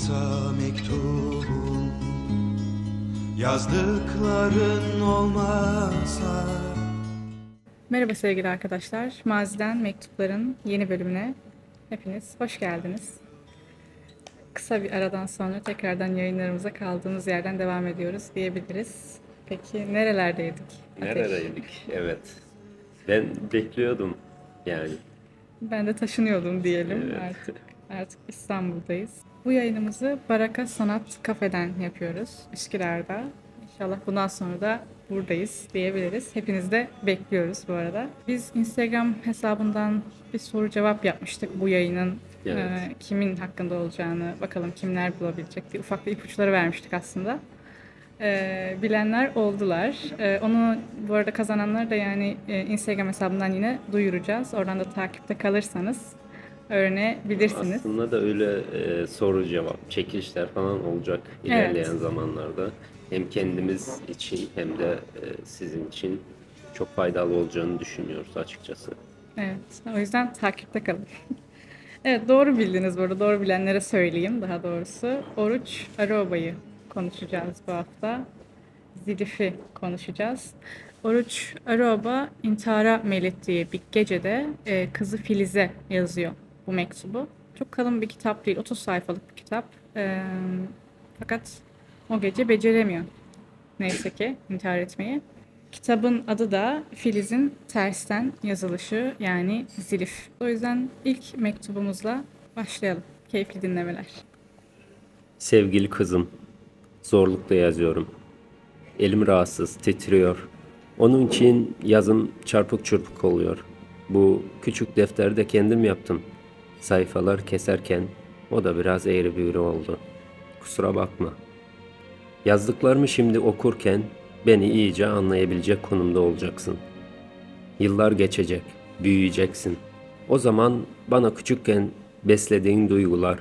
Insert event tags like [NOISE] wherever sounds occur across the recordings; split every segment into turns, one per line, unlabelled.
olmasa mektubum Yazdıkların olmasa
Merhaba sevgili arkadaşlar. Maziden Mektupların yeni bölümüne hepiniz hoş geldiniz. Kısa bir aradan sonra tekrardan yayınlarımıza kaldığımız yerden devam ediyoruz diyebiliriz. Peki nerelerdeydik? Ateş?
Neredeydik? Evet. Ben bekliyordum yani.
Ben de taşınıyordum diyelim
Evet.
artık. Artık İstanbul'dayız. Bu yayınımızı Baraka Sanat Kafe'den yapıyoruz Üsküdar'da. İnşallah bundan sonra da buradayız diyebiliriz. Hepinizi de bekliyoruz bu arada. Biz Instagram hesabından bir soru cevap yapmıştık bu yayının
Evet.
e, kimin hakkında olacağını bakalım kimler bulabilecek diye ufak bir ipuçları vermiştik aslında. E, bilenler oldular. E, onu bu arada kazananları da yani e, Instagram hesabından yine duyuracağız. Oradan da takipte kalırsanız öğrenebilirsiniz.
Aslında da öyle e, soru cevap, çekilişler falan olacak ilerleyen zamanlarda. Hem kendimiz için hem de e, sizin için çok faydalı olacağını düşünüyoruz açıkçası.
Evet, o yüzden takipte kalın. [LAUGHS] evet, doğru bildiniz bu arada. Doğru bilenlere söyleyeyim daha doğrusu. Oruç Aroba'yı konuşacağız bu hafta. Zilif'i konuşacağız. Oruç Aroba intihara meylettiği bir gecede e, kızı Filiz'e yazıyor bu mektubu. Çok kalın bir kitap değil, 30 sayfalık bir kitap. E, fakat o gece beceremiyor. Neyse ki intihar etmeyi. Kitabın adı da Filiz'in tersten yazılışı yani Zilif. O yüzden ilk mektubumuzla başlayalım. Keyifli dinlemeler.
Sevgili kızım, zorlukla yazıyorum. Elim rahatsız, titriyor. Onun için yazım çarpık çırpık oluyor. Bu küçük defteri de kendim yaptım. Sayfalar keserken o da biraz eğri büğrü oldu. Kusura bakma. Yazdıklarımı şimdi okurken beni iyice anlayabilecek konumda olacaksın. Yıllar geçecek, büyüyeceksin. O zaman bana küçükken beslediğin duygular,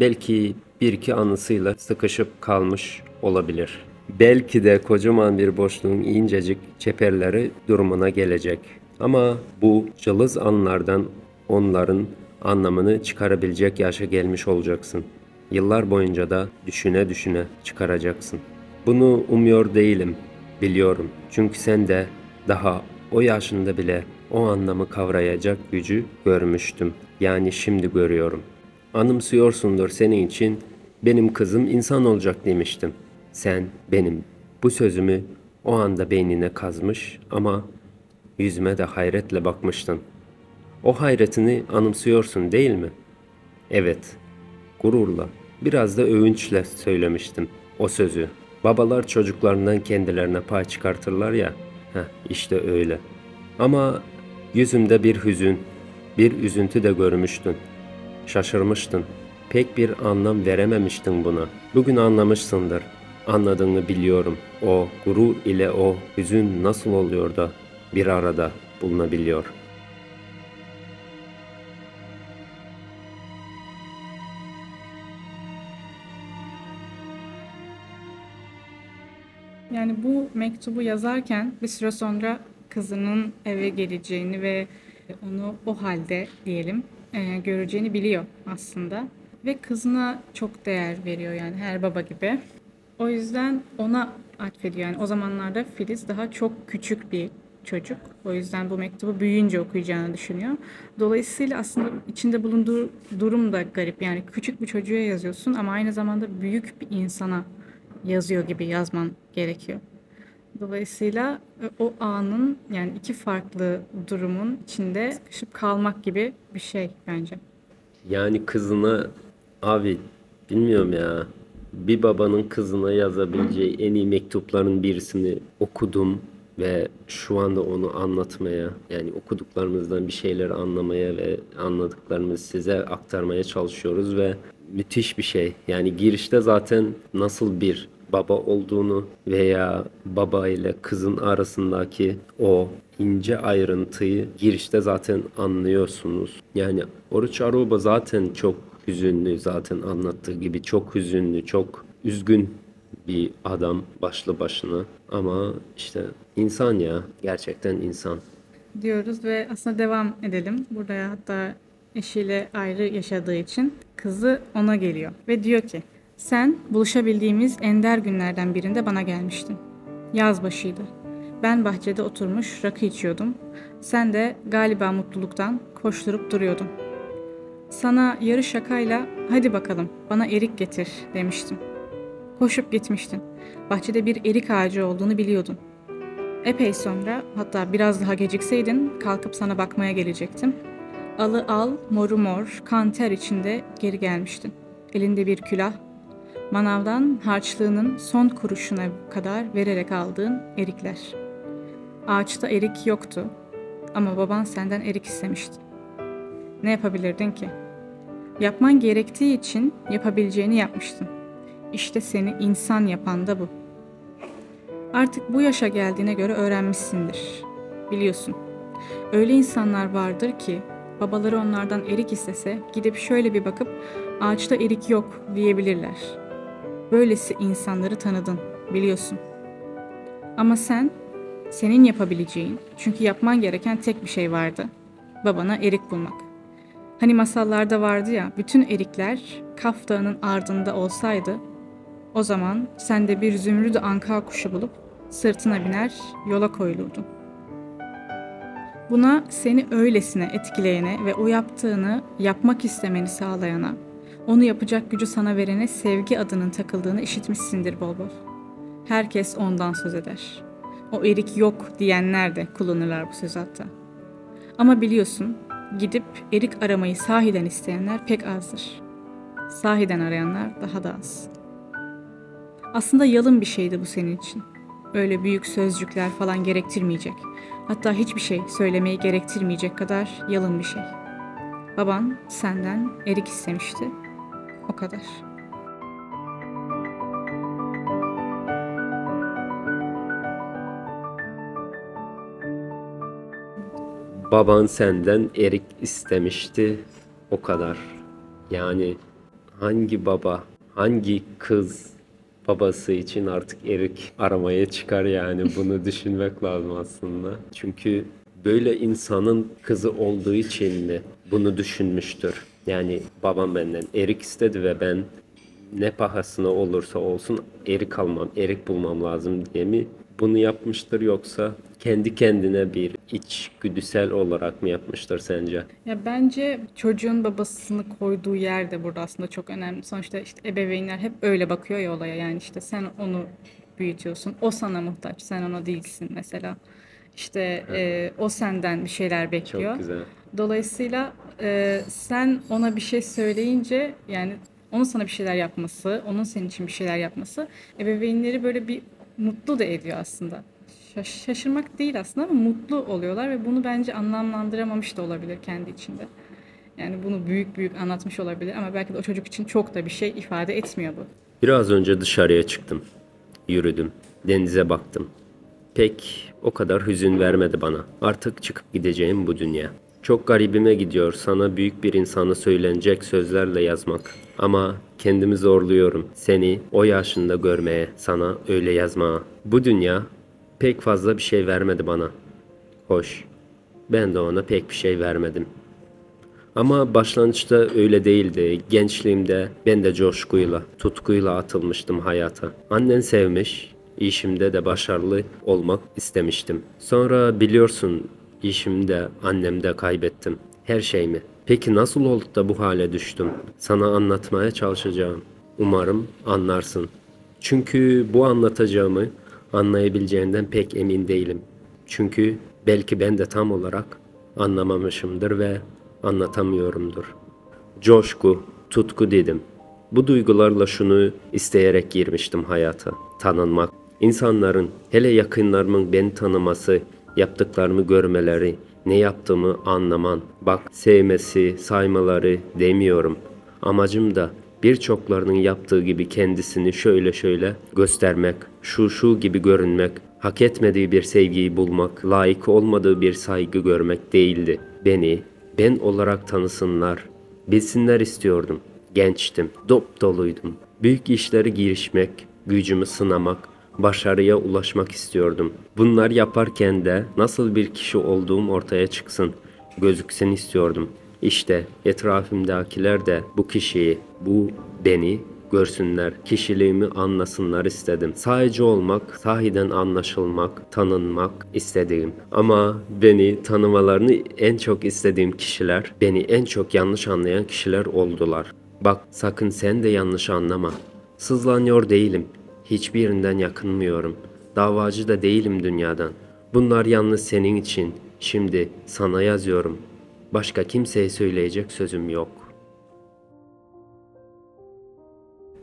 Belki bir iki anısıyla sıkışıp kalmış olabilir. Belki de kocaman bir boşluğun incecik çeperleri durumuna gelecek. Ama bu cılız anlardan onların anlamını çıkarabilecek yaşa gelmiş olacaksın. Yıllar boyunca da düşüne düşüne çıkaracaksın. Bunu umuyor değilim, biliyorum. Çünkü sen de daha o yaşında bile o anlamı kavrayacak gücü görmüştüm. Yani şimdi görüyorum. Anımsıyorsundur senin için benim kızım insan olacak demiştim. Sen benim bu sözümü o anda beynine kazmış ama yüzüme de hayretle bakmıştın. O hayretini anımsıyorsun değil mi? Evet, gururla, biraz da övünçle söylemiştim o sözü. Babalar çocuklarından kendilerine pay çıkartırlar ya, heh, işte öyle. Ama yüzümde bir hüzün, bir üzüntü de görmüştün. Şaşırmıştın. Pek bir anlam verememiştin buna. Bugün anlamışsındır. Anladığını biliyorum. O gurur ile o hüzün nasıl oluyor da bir arada bulunabiliyor.
Mektubu yazarken bir süre sonra kızının eve geleceğini ve onu o halde diyelim e, göreceğini biliyor aslında. Ve kızına çok değer veriyor yani her baba gibi. O yüzden ona atfediyor. Yani o zamanlarda Filiz daha çok küçük bir çocuk. O yüzden bu mektubu büyüyünce okuyacağını düşünüyor. Dolayısıyla aslında içinde bulunduğu durum da garip. Yani küçük bir çocuğa yazıyorsun ama aynı zamanda büyük bir insana yazıyor gibi yazman gerekiyor. Dolayısıyla e, o anın yani iki farklı durumun içinde sıkışıp kalmak gibi bir şey bence.
Yani kızına abi bilmiyorum ya bir babanın kızına yazabileceği en iyi mektupların birisini okudum ve şu anda onu anlatmaya yani okuduklarımızdan bir şeyler anlamaya ve anladıklarımızı size aktarmaya çalışıyoruz ve müthiş bir şey. Yani girişte zaten nasıl bir baba olduğunu veya baba ile kızın arasındaki o ince ayrıntıyı girişte zaten anlıyorsunuz. Yani Oruç Aruba zaten çok hüzünlü zaten anlattığı gibi çok hüzünlü, çok üzgün bir adam başlı başına ama işte insan ya gerçekten insan.
diyoruz ve aslında devam edelim. Burada hatta eşiyle ayrı yaşadığı için kızı ona geliyor ve diyor ki sen buluşabildiğimiz ender günlerden birinde bana gelmiştin. Yaz başıydı. Ben bahçede oturmuş rakı içiyordum. Sen de galiba mutluluktan koşturup duruyordun. Sana yarı şakayla hadi bakalım bana erik getir demiştim. Koşup gitmiştin. Bahçede bir erik ağacı olduğunu biliyordun. Epey sonra hatta biraz daha gecikseydin kalkıp sana bakmaya gelecektim. Alı al, moru mor, kan ter içinde geri gelmiştin. Elinde bir külah, manavdan harçlığının son kuruşuna kadar vererek aldığın erikler. Ağaçta erik yoktu ama baban senden erik istemişti. Ne yapabilirdin ki? Yapman gerektiği için yapabileceğini yapmıştın. İşte seni insan yapan da bu. Artık bu yaşa geldiğine göre öğrenmişsindir. Biliyorsun. Öyle insanlar vardır ki babaları onlardan erik istese gidip şöyle bir bakıp ağaçta erik yok diyebilirler. Böylesi insanları tanıdın, biliyorsun. Ama sen, senin yapabileceğin, çünkü yapman gereken tek bir şey vardı. Babana erik bulmak. Hani masallarda vardı ya, bütün erikler Kaf Dağı'nın ardında olsaydı, o zaman sen de bir zümrüdü anka kuşu bulup sırtına biner, yola koyulurdun. Buna seni öylesine etkileyene ve o yaptığını yapmak istemeni sağlayana, onu yapacak gücü sana verene sevgi adının takıldığını işitmişsindir bol bol. Herkes ondan söz eder. O erik yok diyenler de kullanırlar bu söz hatta. Ama biliyorsun, gidip erik aramayı sahiden isteyenler pek azdır. Sahiden arayanlar daha da az. Aslında yalın bir şeydi bu senin için. Öyle büyük sözcükler falan gerektirmeyecek. Hatta hiçbir şey söylemeyi gerektirmeyecek kadar yalın bir şey. Baban senden erik istemişti. O kadar.
Baban senden erik istemişti. O kadar. Yani hangi baba, hangi kız babası için artık erik aramaya çıkar yani bunu [LAUGHS] düşünmek lazım aslında. Çünkü böyle insanın kızı olduğu için mi bunu düşünmüştür? Yani babam benden erik istedi ve ben ne pahasına olursa olsun erik almam, erik bulmam lazım diye mi bunu yapmıştır yoksa kendi kendine bir içgüdüsel olarak mı yapmıştır sence?
Ya bence çocuğun babasını koyduğu yer de burada aslında çok önemli. Sonuçta işte ebeveynler hep öyle bakıyor ya olaya. Yani işte sen onu büyütüyorsun. O sana muhtaç. Sen ona değilsin mesela. İşte e, o senden bir şeyler bekliyor.
Çok güzel.
Dolayısıyla e, sen ona bir şey söyleyince yani onun sana bir şeyler yapması, onun senin için bir şeyler yapması ebeveynleri böyle bir mutlu da ediyor aslında. Şaş- şaşırmak değil aslında ama mutlu oluyorlar ve bunu bence anlamlandıramamış da olabilir kendi içinde. Yani bunu büyük büyük anlatmış olabilir ama belki de o çocuk için çok da bir şey ifade etmiyor bu.
Biraz önce dışarıya çıktım. Yürüdüm. Denize baktım. Pek o kadar hüzün vermedi bana. Artık çıkıp gideceğim bu dünya. Çok garibime gidiyor sana büyük bir insana söylenecek sözlerle yazmak. Ama kendimi zorluyorum seni o yaşında görmeye, sana öyle yazmaya. Bu dünya pek fazla bir şey vermedi bana. Hoş. Ben de ona pek bir şey vermedim. Ama başlangıçta öyle değildi. Gençliğimde ben de coşkuyla, tutkuyla atılmıştım hayata. Annen sevmiş, işimde de başarılı olmak istemiştim. Sonra biliyorsun işimde, annemde kaybettim. Her şeyimi. Peki nasıl oldu da bu hale düştüm? Sana anlatmaya çalışacağım. Umarım anlarsın. Çünkü bu anlatacağımı anlayabileceğinden pek emin değilim. Çünkü belki ben de tam olarak anlamamışımdır ve anlatamıyorumdur. Coşku, tutku dedim. Bu duygularla şunu isteyerek girmiştim hayata. Tanınmak. İnsanların, hele yakınlarımın beni tanıması, yaptıklarımı görmeleri, ne yaptığımı anlaman. Bak sevmesi, saymaları demiyorum. Amacım da birçoklarının yaptığı gibi kendisini şöyle şöyle göstermek, şu şu gibi görünmek, hak etmediği bir sevgiyi bulmak, layık olmadığı bir saygı görmek değildi. Beni ben olarak tanısınlar, bilsinler istiyordum. Gençtim, dop doluydum. Büyük işlere girişmek, gücümü sınamak, başarıya ulaşmak istiyordum. Bunlar yaparken de nasıl bir kişi olduğum ortaya çıksın, gözüksün istiyordum. İşte etrafımdakiler de bu kişiyi, bu beni görsünler, kişiliğimi anlasınlar istedim. Sadece olmak, sahiden anlaşılmak, tanınmak istedim. Ama beni tanımalarını en çok istediğim kişiler, beni en çok yanlış anlayan kişiler oldular. Bak sakın sen de yanlış anlama. Sızlanıyor değilim. Hiçbirinden yakınmıyorum. Davacı da değilim dünyadan. Bunlar yalnız senin için. Şimdi sana yazıyorum. Başka kimseye söyleyecek sözüm yok.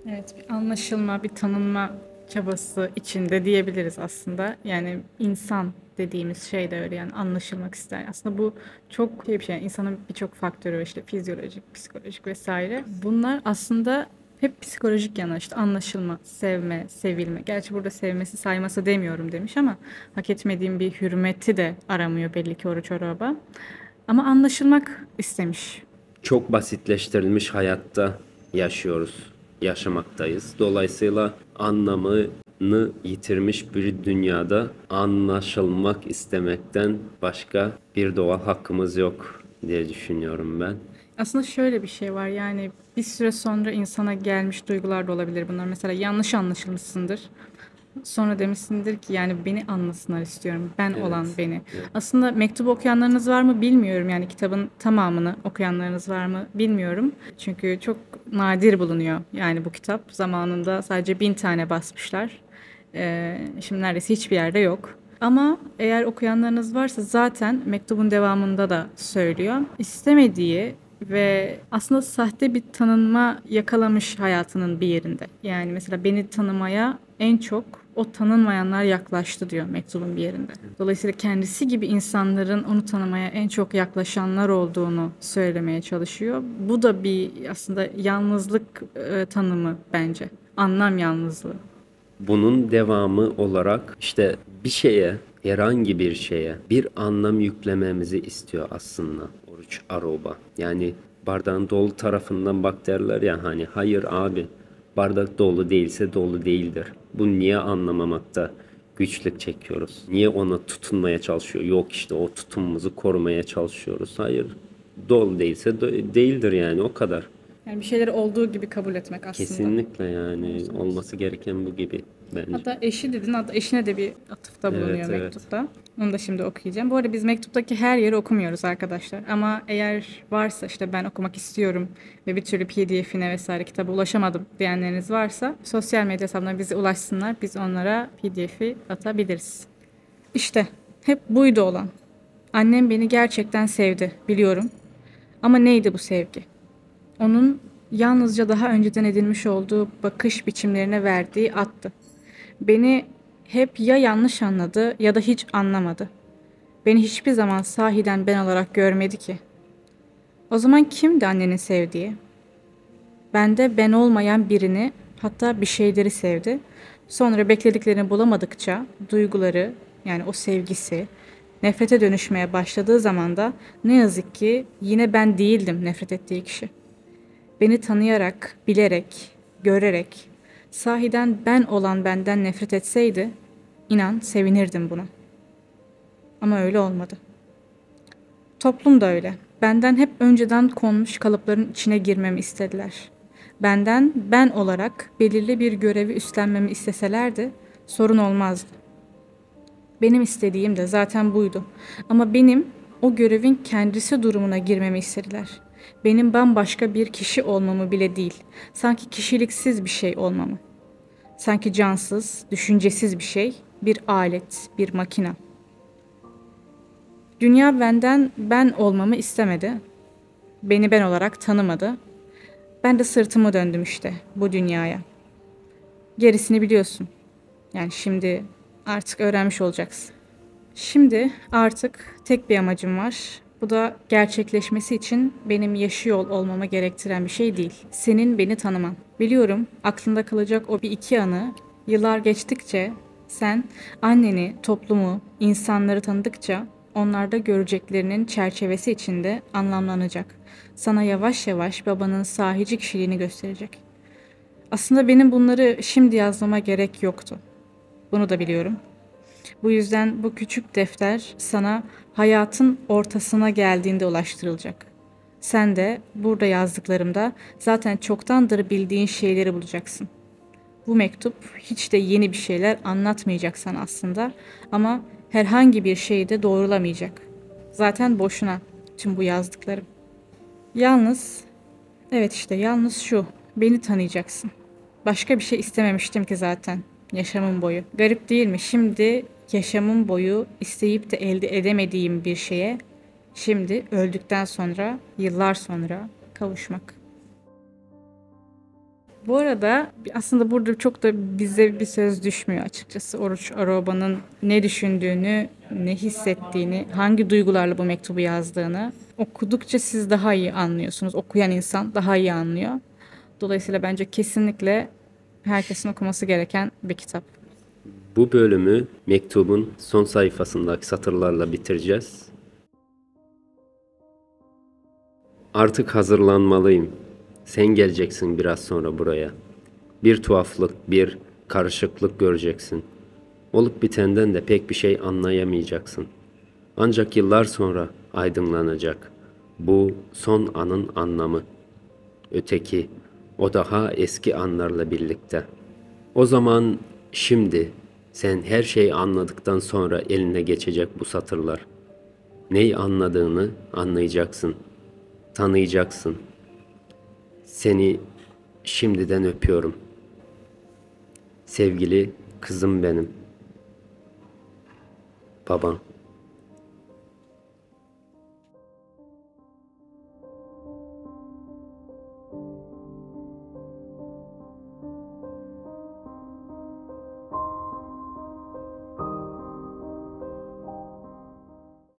Evet, bir anlaşılma, bir tanınma çabası içinde diyebiliriz aslında. Yani insan dediğimiz şey de öyle yani anlaşılmak ister. Aslında bu çok şey bir şey. Yani insanın birçok faktörü işte fizyolojik, psikolojik vesaire. Bunlar aslında hep psikolojik yana işte anlaşılma, sevme, sevilme. Gerçi burada sevmesi sayması demiyorum demiş ama hak etmediğim bir hürmeti de aramıyor belli ki oruç oraba. Ama anlaşılmak istemiş.
Çok basitleştirilmiş hayatta yaşıyoruz, yaşamaktayız. Dolayısıyla anlamını yitirmiş bir dünyada anlaşılmak istemekten başka bir doğal hakkımız yok diye düşünüyorum ben.
Aslında şöyle bir şey var yani bir süre sonra insana gelmiş duygular da olabilir bunlar. Mesela yanlış anlaşılmışsındır. Sonra demişsindir ki yani beni anlasınlar istiyorum. Ben
Evet,
olan beni.
evet.
Aslında mektubu okuyanlarınız var mı bilmiyorum. Yani kitabın tamamını okuyanlarınız var mı bilmiyorum. Çünkü çok nadir bulunuyor yani bu kitap. Zamanında sadece bin tane basmışlar. Ee, şimdi neredeyse hiçbir yerde yok. Ama eğer okuyanlarınız varsa zaten mektubun devamında da söylüyor. İstemediği ve aslında sahte bir tanınma yakalamış hayatının bir yerinde. Yani mesela beni tanımaya en çok o tanınmayanlar yaklaştı diyor mektubun bir yerinde. Dolayısıyla kendisi gibi insanların onu tanımaya en çok yaklaşanlar olduğunu söylemeye çalışıyor. Bu da bir aslında yalnızlık e, tanımı bence. Anlam yalnızlığı.
Bunun devamı olarak işte bir şeye, herhangi bir şeye bir anlam yüklememizi istiyor aslında oruç aroba. Yani bardağın dolu tarafından bak derler ya hani hayır abi bardak dolu değilse dolu değildir. Bu niye anlamamakta güçlük çekiyoruz? Niye ona tutunmaya çalışıyor? Yok işte o tutumumuzu korumaya çalışıyoruz. Hayır dolu değilse do- değildir yani o kadar.
Yani bir şeyleri olduğu gibi kabul etmek aslında.
Kesinlikle yani olması gereken bu gibi bence.
Hatta eşi dedin, hatta eşine de bir atıfta bulunuyor
Evet, evet.
mektupta. Onu da şimdi okuyacağım. Bu arada biz mektuptaki her yeri okumuyoruz arkadaşlar. Ama eğer varsa işte ben okumak istiyorum ve bir türlü pdf'ine vesaire kitaba ulaşamadım diyenleriniz varsa sosyal medya hesabına bize ulaşsınlar. Biz onlara pdf'i atabiliriz. İşte hep buydu olan. Annem beni gerçekten sevdi biliyorum. Ama neydi bu sevgi? Onun yalnızca daha önceden edinmiş olduğu bakış biçimlerine verdiği attı. Beni hep ya yanlış anladı ya da hiç anlamadı. Beni hiçbir zaman sahiden ben olarak görmedi ki. O zaman kimdi annenin sevdiği? Bende ben olmayan birini, hatta bir şeyleri sevdi. Sonra beklediklerini bulamadıkça duyguları, yani o sevgisi, nefrete dönüşmeye başladığı zaman da ne yazık ki yine ben değildim nefret ettiği kişi. Beni tanıyarak, bilerek, görerek, sahiden ben olan benden nefret etseydi, inan sevinirdim buna. Ama öyle olmadı. Toplum da öyle. Benden hep önceden konmuş kalıpların içine girmemi istediler. Benden ben olarak belirli bir görevi üstlenmemi isteselerdi sorun olmazdı. Benim istediğim de zaten buydu. Ama benim o görevin kendisi durumuna girmemi istediler. Benim bambaşka bir kişi olmamı bile değil, sanki kişiliksiz bir şey olmamı. Sanki cansız, düşüncesiz bir şey, bir alet, bir makina. Dünya benden ben olmamı istemedi. Beni ben olarak tanımadı. Ben de sırtımı döndüm işte bu dünyaya. Gerisini biliyorsun. Yani şimdi artık öğrenmiş olacaksın. Şimdi artık tek bir amacım var. Bu da gerçekleşmesi için benim yaşıyor olmamı gerektiren bir şey değil. Senin beni tanıman. Biliyorum aklında kalacak o bir iki anı yıllar geçtikçe sen anneni, toplumu, insanları tanıdıkça onlarda göreceklerinin çerçevesi içinde anlamlanacak. Sana yavaş yavaş babanın sahici kişiliğini gösterecek. Aslında benim bunları şimdi yazmama gerek yoktu. Bunu da biliyorum. Bu yüzden bu küçük defter sana hayatın ortasına geldiğinde ulaştırılacak. Sen de burada yazdıklarımda zaten çoktandır bildiğin şeyleri bulacaksın. Bu mektup hiç de yeni bir şeyler anlatmayacak sana aslında ama herhangi bir şeyi de doğrulamayacak. Zaten boşuna tüm bu yazdıklarım. Yalnız, evet işte yalnız şu, beni tanıyacaksın. Başka bir şey istememiştim ki zaten yaşamım boyu. Garip değil mi? Şimdi yaşamım boyu isteyip de elde edemediğim bir şeye şimdi öldükten sonra, yıllar sonra kavuşmak. Bu arada aslında burada çok da bize bir söz düşmüyor açıkçası. Oruç Aroba'nın ne düşündüğünü, ne hissettiğini, hangi duygularla bu mektubu yazdığını okudukça siz daha iyi anlıyorsunuz. Okuyan insan daha iyi anlıyor. Dolayısıyla bence kesinlikle herkesin okuması gereken bir kitap.
Bu bölümü mektubun son sayfasındaki satırlarla bitireceğiz. Artık hazırlanmalıyım. Sen geleceksin biraz sonra buraya. Bir tuhaflık, bir karışıklık göreceksin. Olup bitenden de pek bir şey anlayamayacaksın. Ancak yıllar sonra aydınlanacak. Bu son anın anlamı. Öteki, o daha eski anlarla birlikte. O zaman şimdi sen her şeyi anladıktan sonra eline geçecek bu satırlar. Neyi anladığını anlayacaksın. Tanıyacaksın. Seni şimdiden öpüyorum. Sevgili kızım benim. Babam.